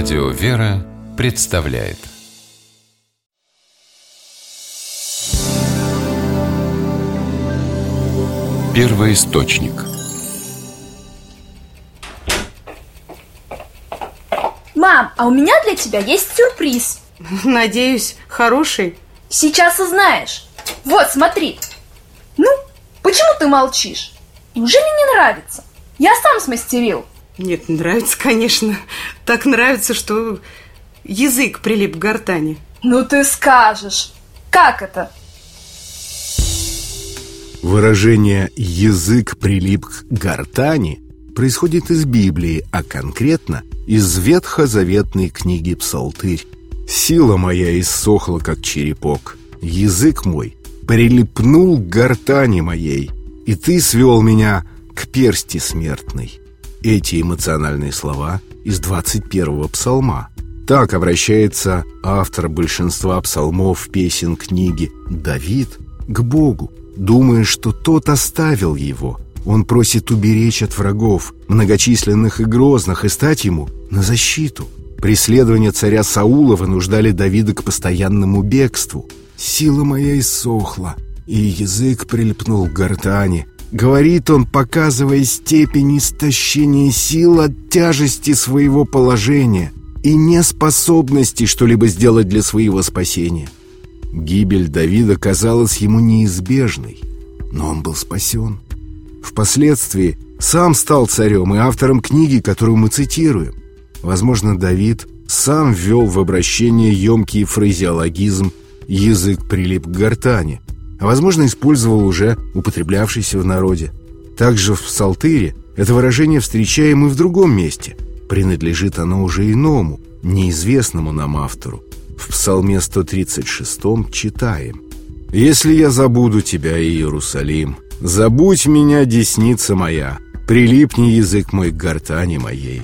Радио «Вера» представляет. Первый источник. Мам, а у меня для тебя есть сюрприз. Надеюсь, хороший. Сейчас узнаешь. Вот, смотри. Ну, почему ты молчишь? Неужели не нравится? Я сам смастерил Нет, нравится, конечно Так нравится, что язык прилип к гортани Ну ты скажешь Как это? Выражение «язык прилип к гортани» происходит из Библии, а конкретно из ветхозаветной книги «Псалтырь». «Сила моя иссохла, как черепок, язык мой прилипнул к гортани моей, и ты свел меня к персти смертной». Эти эмоциональные слова из 21-го псалма. Так обращается автор большинства псалмов песен книги Давид к Богу, думая, что тот оставил его. Он просит уберечь от врагов, многочисленных и грозных, и стать ему на защиту. Преследования царя Саула вынуждали Давида к постоянному бегству. «Сила моя иссохла, и язык прилипнул к гортани». Говорит он, показывая степень истощения сил от тяжести своего положения и неспособности что-либо сделать для своего спасения. Гибель Давида казалась ему неизбежной, но он был спасен. Впоследствии сам стал царем и автором книги, которую мы цитируем. Возможно, Давид сам ввел в обращение емкий фразеологизм «язык прилип к гортани», а возможно, использовал уже употреблявшийся в народе. Также в Псалтыре это выражение встречаем и в другом месте. Принадлежит оно уже иному, неизвестному нам автору. В Псалме 136 читаем «Если я забуду тебя, Иерусалим, забудь меня, десница моя, прилипни язык мой к гортани моей».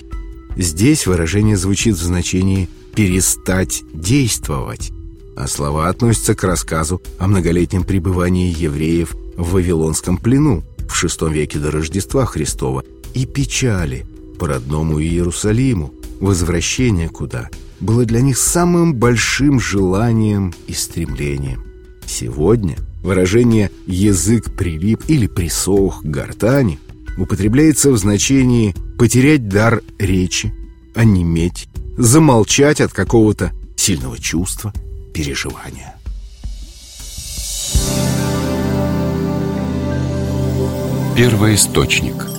Здесь выражение звучит в значении «перестать действовать», а слова относятся к рассказу о многолетнем пребывании евреев в Вавилонском плену в VI веке до Рождества Христова и печали по родному Иерусалиму, возвращение куда было для них самым большим желанием и стремлением. Сегодня выражение «язык прилип» или «присох гортани» употребляется в значении потерять дар речи, онеметь, замолчать от какого-то сильного чувства, переживания. Первый источник